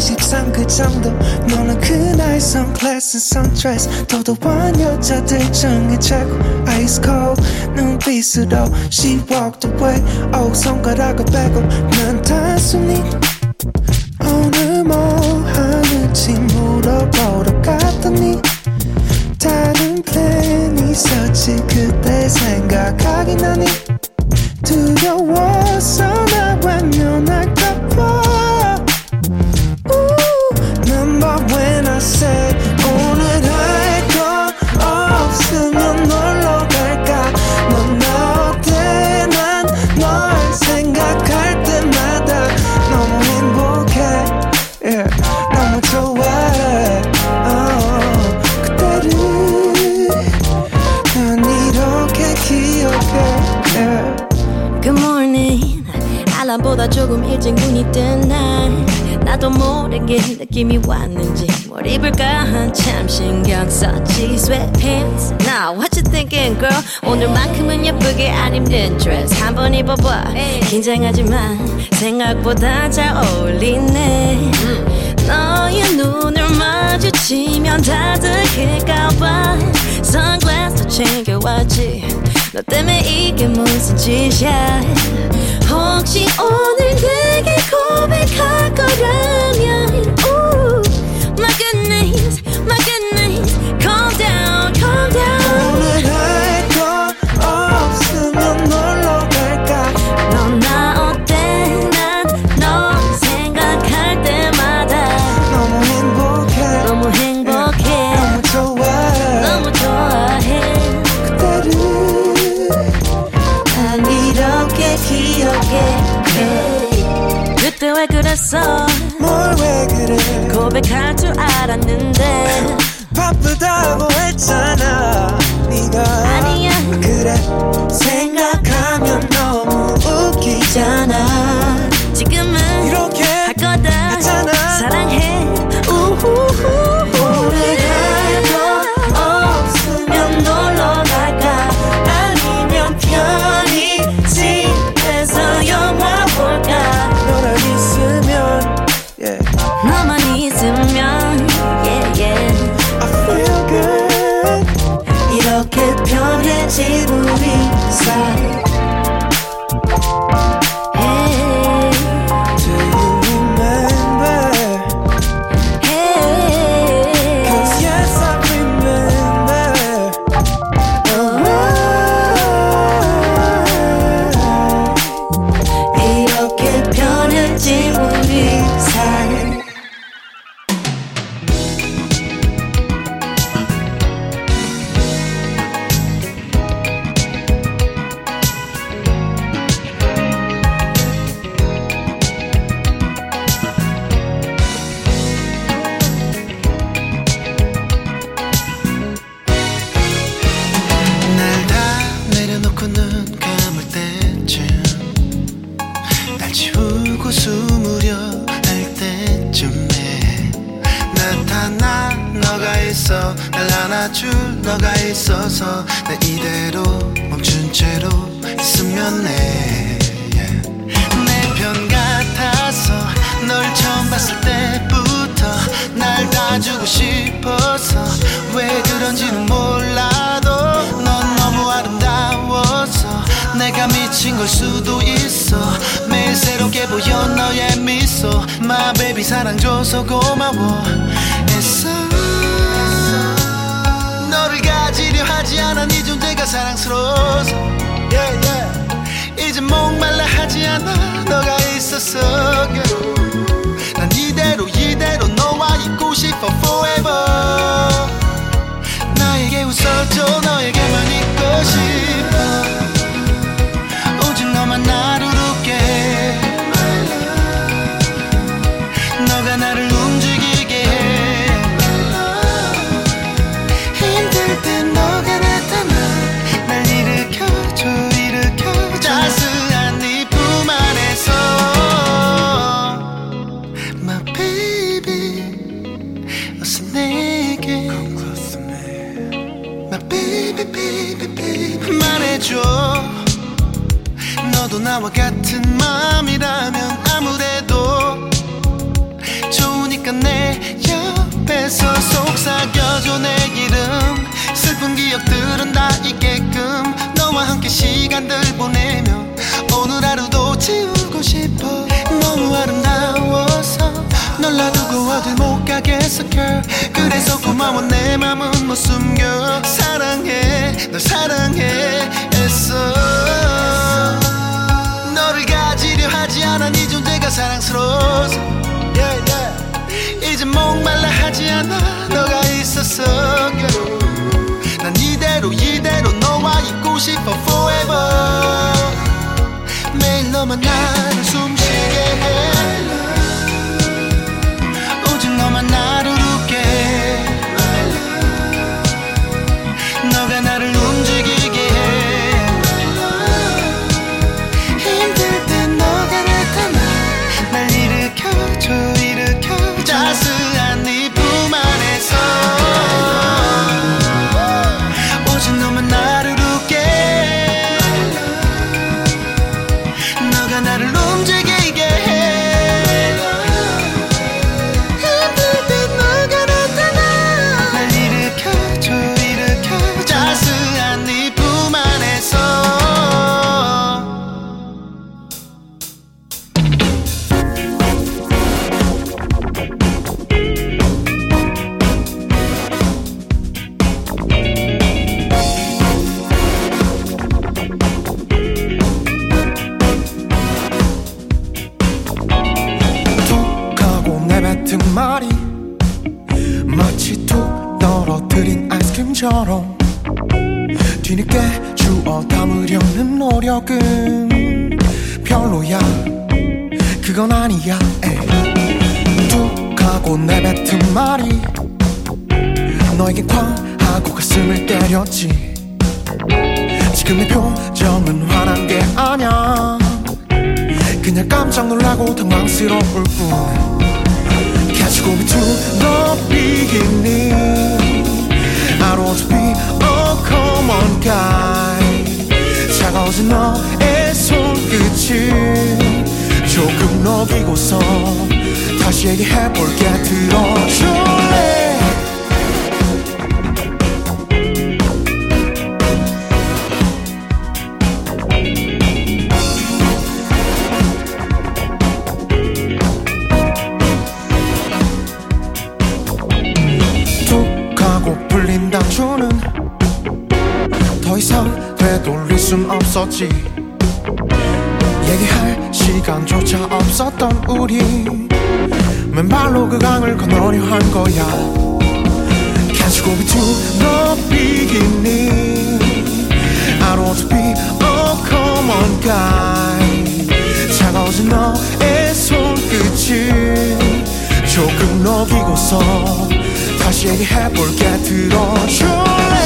23 그 정도 너는 그날 선글라스 선드레스 도도한 여자들 중에 최고 Ice cold 눈빛으로 She walked away oh 손가락을 빼고 난 단순히 오늘 뭐 하는지 물어보러 갔더니 다른 플랜 있었지 그때 생각하긴 하니 모르게 느낌이 왔는지 뭘 입을까? 한참 신경 썼지. Sweatpants. Now what you thinking girl? 오늘만큼은 예쁘게 안 입는 드레스 한번 입어봐. 긴장하지만 생각보다 잘 어울리네. 너의 눈을 마주치면 다들킬까봐 선글라스 챙겨왔지. 너 때문에 이게 무슨 짓이야? 혹시 오늘 거라면 Ooh, My goodness, my goodness 왜 그랬어. 뭘 왜 그래? 고백할 줄 알았는데. 바쁘다고 했잖아 네가. 아니야. 그래 생각하면 너무 웃기잖아 안아줄 너가 있어서 나 이대로 멈춘 채로 있으면 해. 내 편 같아서 널 처음 봤을 때부터 날 놔주고 싶어서 왜 그런지는 몰라도 넌 너무 아름다워서 내가 미친 걸 수도 있어. 매일 새롭게 보여 너의 미소. My baby 사랑 줘서 고마워. 애 가지려 하지 않아. 네 존재가 사랑스러워서. Yeah, yeah. 이제 목말라 하지 않아. 너가 있었어 girl. 난 이대로 이대로 너와 있고 싶어 forever. 나에게 웃어줘. 너에게만 있고 싶어 나와 같은 마음이라면 아무래도 좋으니까 내 옆에서 속삭여줘 내 이름. 슬픈 기억들은 다 있게끔 너와 함께 시간들 보내며 오늘 하루도 지우고 싶어. 너무 아름다워서 널 놔두고 어딜 못 가겠어 girl. 그래서 고마워 내 맘은 못 숨겨. 사랑해 널 사랑해 애써. 너를 가지려 하지 않아 네 존재가 사랑스러워서 yeah, yeah. 이제 목말라 하지 않아 너가 있었어 girl. 난 이대로 이대로 너와 있고 싶어 forever 매일 너만 나를 숨쉬게 해 오직 너만 나를 처럼 다시 얘기해볼게 거야 Can't you go to the beginning I don't want to be a common guy 차가워진 너의 손끝을 조금 녹이고서 다시 얘기해볼게 들어줄래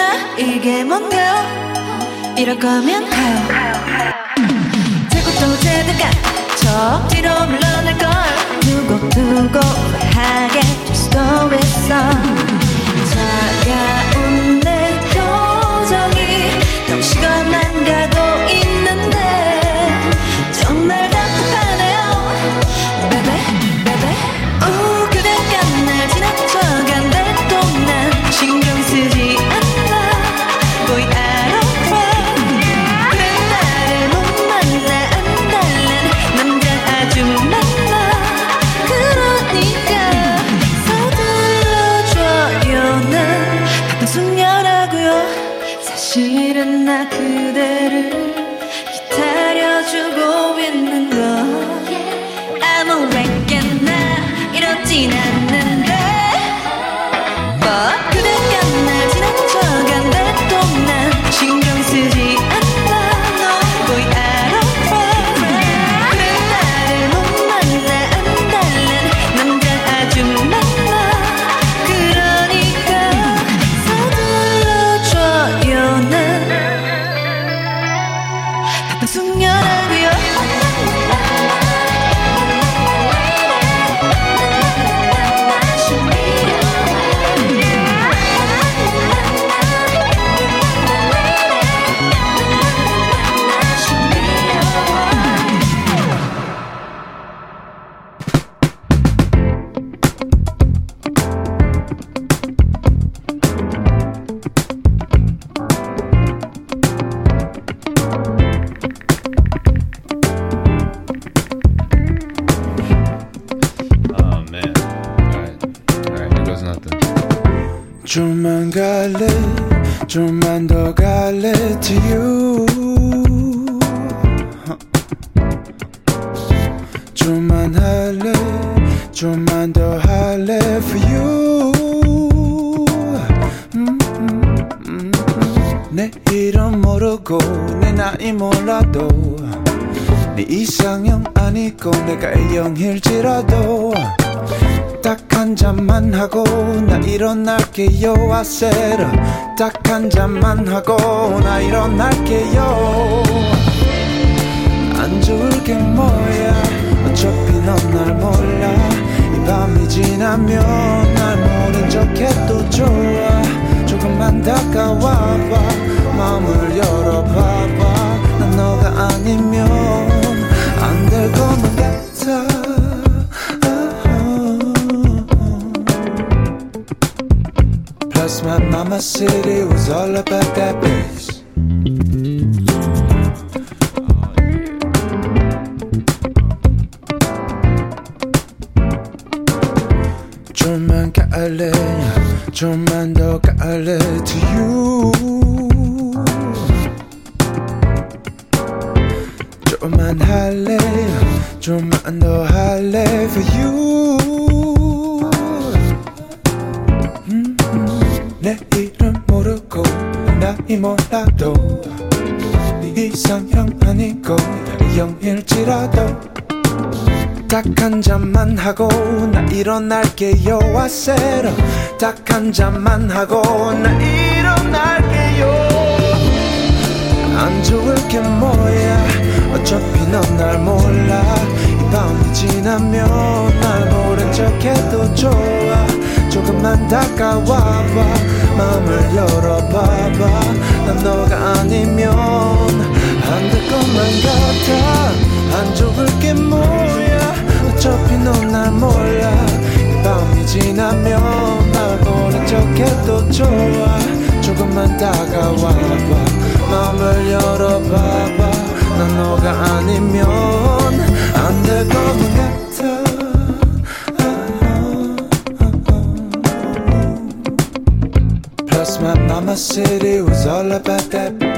있잖아? 이게 뭔데요 이럴 거면 가요. 또 제드가 저 뒤로 물러날 걸. 두고 두고 하게 될 수도 있어. 차가운 내 표정이 넘시고만 가고 있는 이상형 아니고 내가 A형일지라도 딱한 잔만 하고 나 일어날게요. I said 딱한 잔만 하고 나 일어날게요. 안 좋을 게 뭐야? 어차피 넌 날 몰라. 이 밤이 지나면 날 모른 척해도 좋아. 조금만 다가와봐. 마음을 열어봐봐. 난 너가 아니면 Plus my mama said it was all about that bass 좀만 갈래 좀만 더 갈래 to you 좀만 할래 좀만 더 할래 for you 이 몰라도 네 이상형 아니고 A형일지라도 딱한 잔만 하고 나 일어날게요 said 딱한 잔만 하고 나 일어날게요. 안 좋을 게 뭐야? 어차피 넌 날 몰라. 이 밤이 지나면 날 모른 척해도 좋아. 조금만 다가와봐 마음을 열어봐봐. 난 너가 아니면 안 될 것만 같아. 안 좋을 게 뭐야? 어차피 넌 날 몰라. 이 밤이 지나면 나 모른 척해도 좋아. 조금만 다가와봐. 마음을 열어봐봐. 난 너가 아니면 안 될 것만 같아. Mama said it was all about that.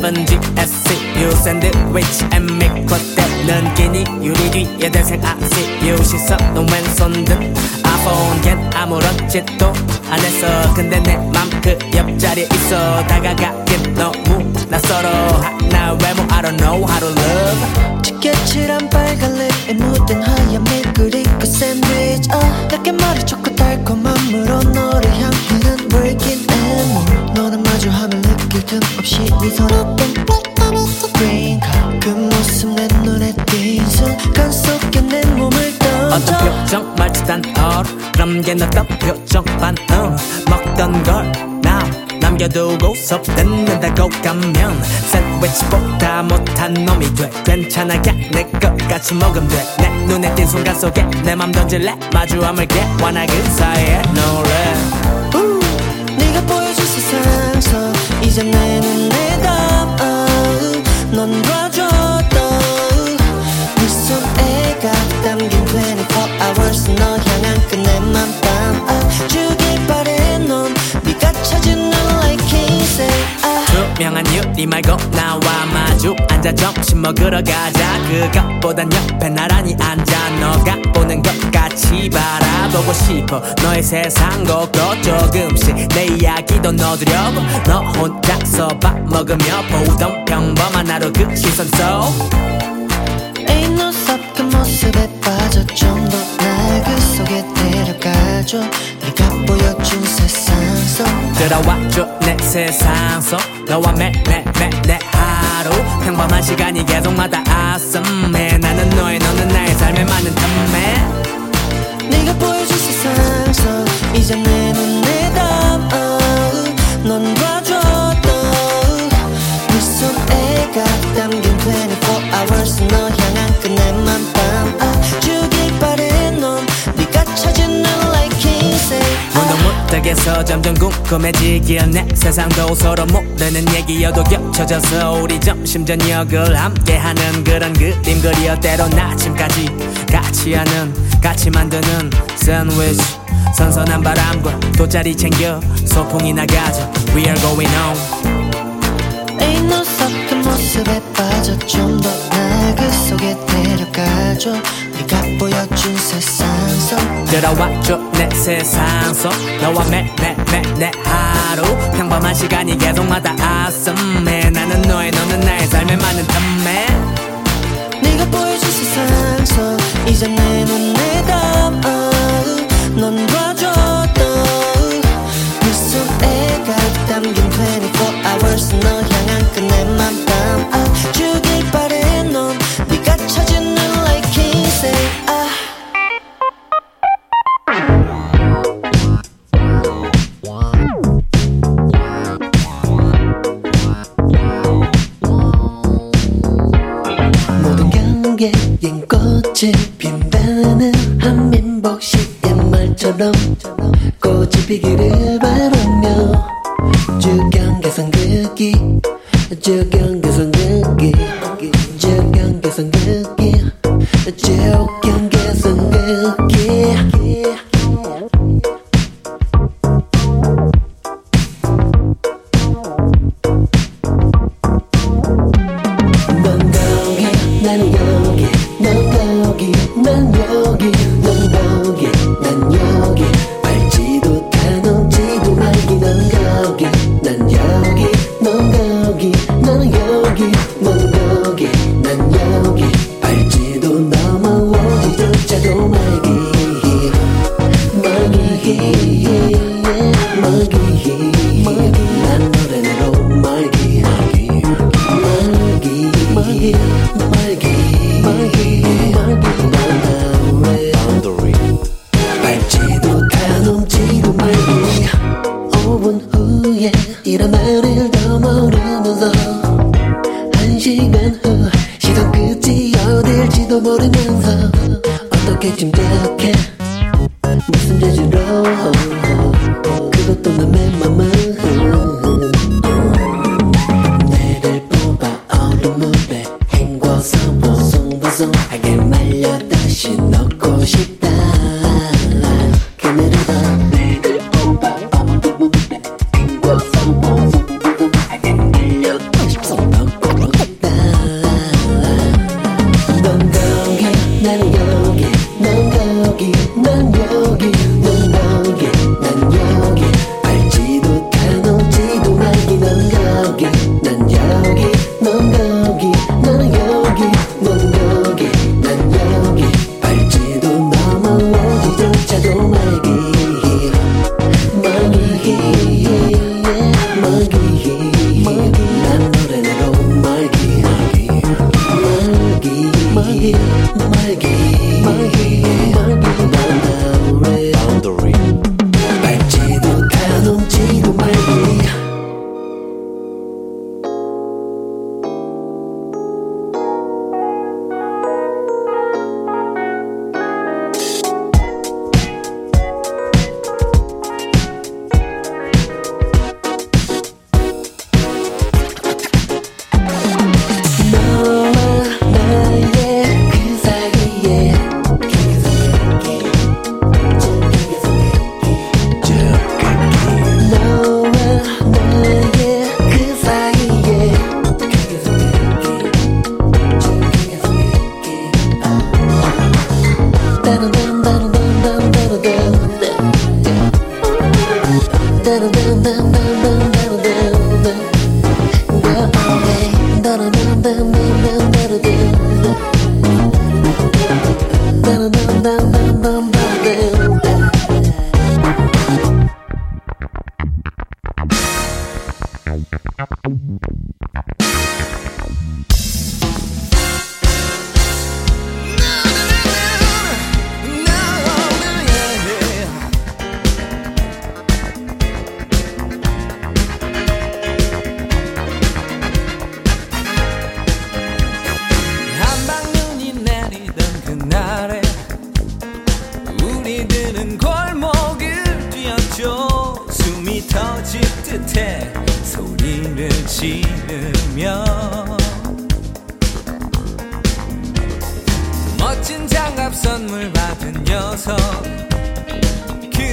7 GSC 유 샌드위치 앤 맥커대 는 끼니 유리 뒤에 대생 아시 유 시선은 왼손 듯 아폰 겐 아무렇지도 안 했어. 근데 내 맘 그 옆자리에 있어. 다가가긴 너무 낯설어. 나 외모 I don't know how to love. 지게칠한 빨간 립에 묻은 하얀 미그리 그 샌드위치 없이 네 손아픈 green card 그 모습 내 눈에 띈 순간 속에 내 몸을 어떤 던져 표정 말투단 얼 그럼 걔 어떤 표정 반응 먹던 걸 now 남겨두고서 듣는다고 가면 샌드위치보다 못한 놈이 돼. 괜찮아 야내 것 같이 먹으면 돼내 눈에 띈 순간 속에 내 맘 던질래? 마주함을 개원하 그 사이에 노래. 우, 네가 보여준 세상 속 이제 내 눈에 넌 봐줘 또네 손에 가 담긴 24 hours. 너 향한 그내 맘 담아주 명한 유리 말고 나와 마주 앉아 점심 먹으러 가자. 그것보단 옆에 나란히 앉아. 너가 보는 것 같이 바라보고 싶어. 너의 세상곡도 조금씩 내 이야기도 넣어두려고. 너 혼자서 밥 먹으며 보던 평범한 하루 그 시선 no stop 그 모습에 빠져 좀 더 날 그 속에 데려가줘. 네가 보여준 세상 속 들어와줘 내 세상 속 너와 매매매 내 하루. 평범한 시간이 계속마다 아썸해. 나는 너의 너는 나의 삶에 맞는 탐매 네가 보여준 세상 속 이제 내 눈에 담아 넌 봐줘 또네 손에 가 담긴 24 hours 너 향한 그내맘 무덕무덕해서 점점 궁금해지길 내 세상도 서로 모르는 얘기여도 겹쳐져서 우리 점심 저녁을 함께하는 그런 그림 그리어 때론 아침까지 같이 하는 같이 만드는 샌드위치. 선선한 바람과 돗자리 챙겨 소풍이 나가자 We are going on. stop 그 모습에 빠져 좀 더 날 그 속에 데려가줘. 네가 보여준 세상. 속 들어와줘 내 세상 속 너와 매매매 내 하루. 평범한 시간이 계속마다 아썸해. 나는 너의 너는 나의 삶에 맞는 탐매 네가 보여준 세상 속 이제 내 눈에 담아 넌 봐줘 또네 손에 가 담긴 24 hours 너 말처럼 꽃이 피기를 바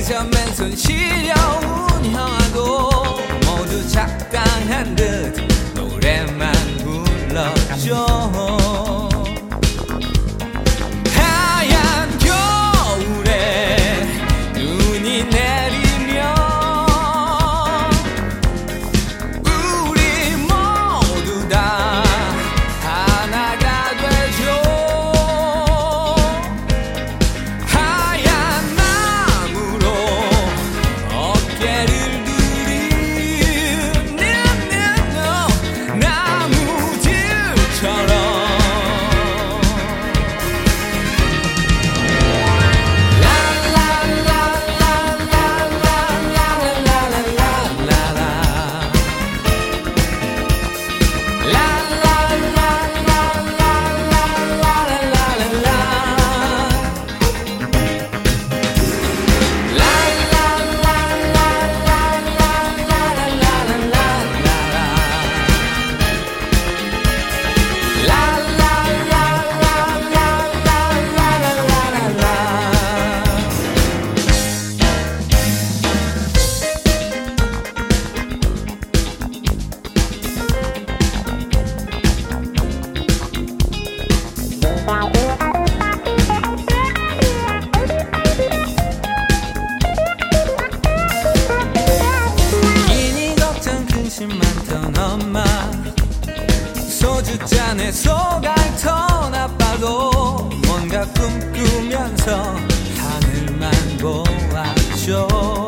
매점 맨손 시려운 형아도 모두 작당한 듯 노래만 불렀죠 소주잔에 소갈턴 아빠도 뭔가 꿈꾸면서 하늘만 보았죠.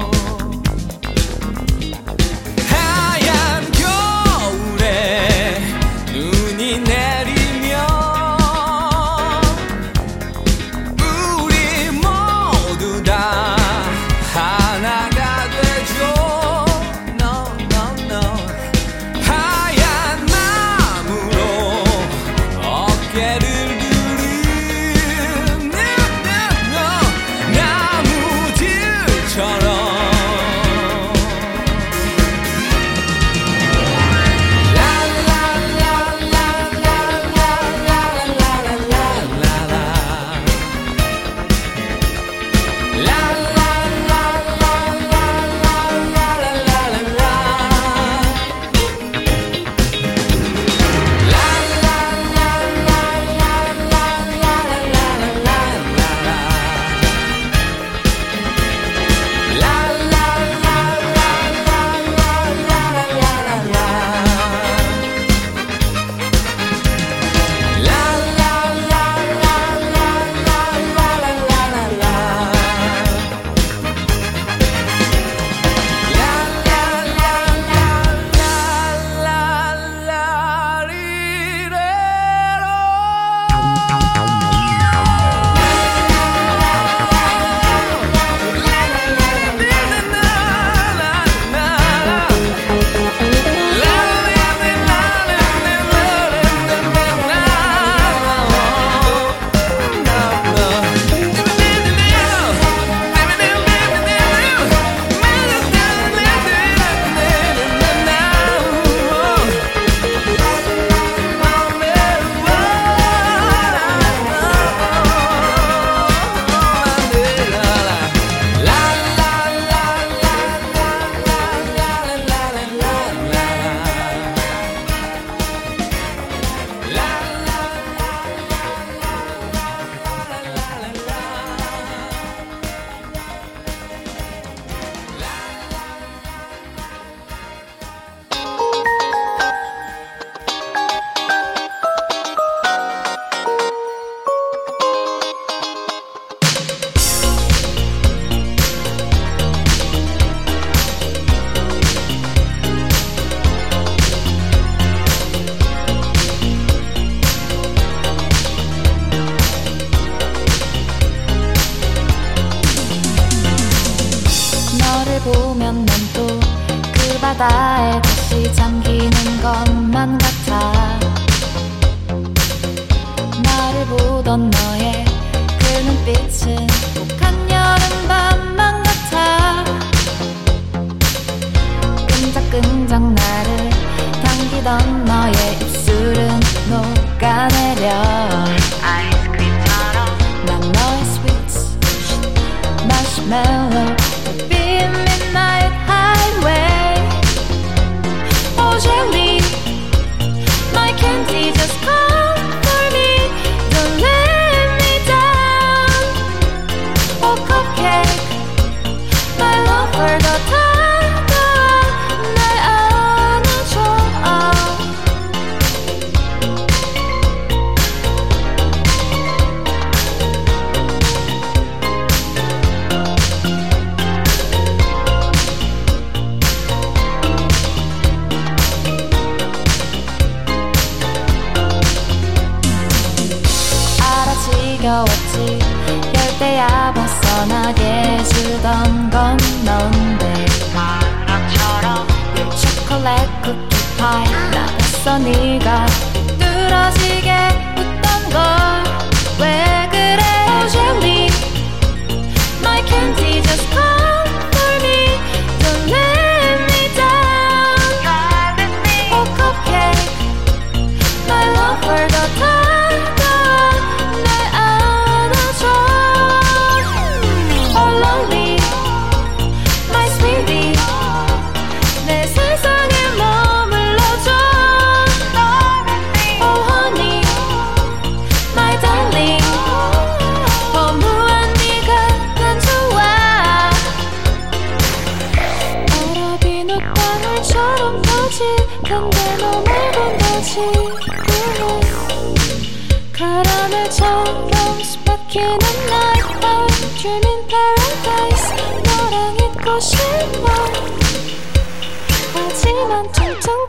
난 천천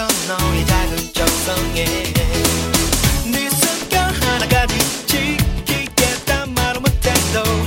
있어 너의 작은 적성에 네 습관 하나까지 지키겠다 말을 못해도